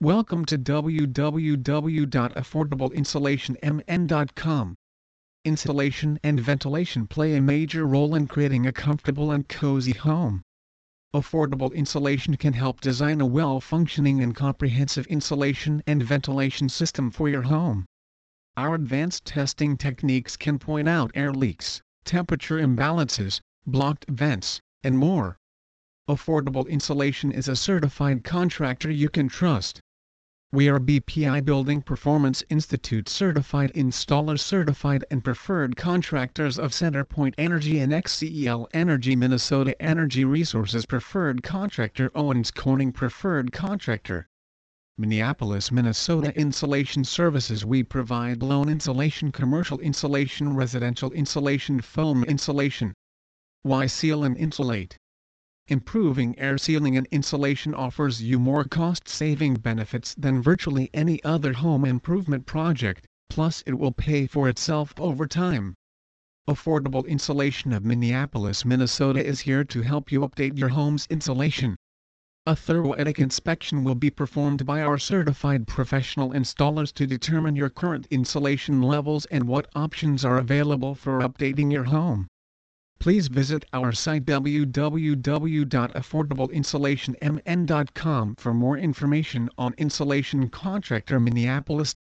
Welcome to www.affordableinsulationmn.com. Insulation and ventilation play a major role in creating a comfortable and cozy home. Affordable Insulation can help design a well-functioning and comprehensive insulation and ventilation system for your home. Our advanced testing techniques can point out air leaks, temperature imbalances, blocked vents, and more. Affordable Insulation is a certified contractor you can trust. We are BPI Building Performance Institute certified installers certified and preferred contractors of Centerpoint Energy and XCEL Energy Minnesota Energy Resources preferred contractor Owens Corning preferred contractor. Minneapolis, Minnesota Insulation Services We provide blown insulation commercial insulation residential insulation foam insulation. Why seal and insulate? Improving air sealing and insulation offers you more cost-saving benefits than virtually any other home improvement project, plus it will pay for itself over time. Affordable Insulation of Minneapolis, Minnesota is here to help you update your home's insulation. A thorough attic inspection will be performed by our certified professional installers to determine your current insulation levels and what options are available for updating your home. Please visit our site www.affordableinsulationmn.com for more information on Insulation Contractor Minneapolis.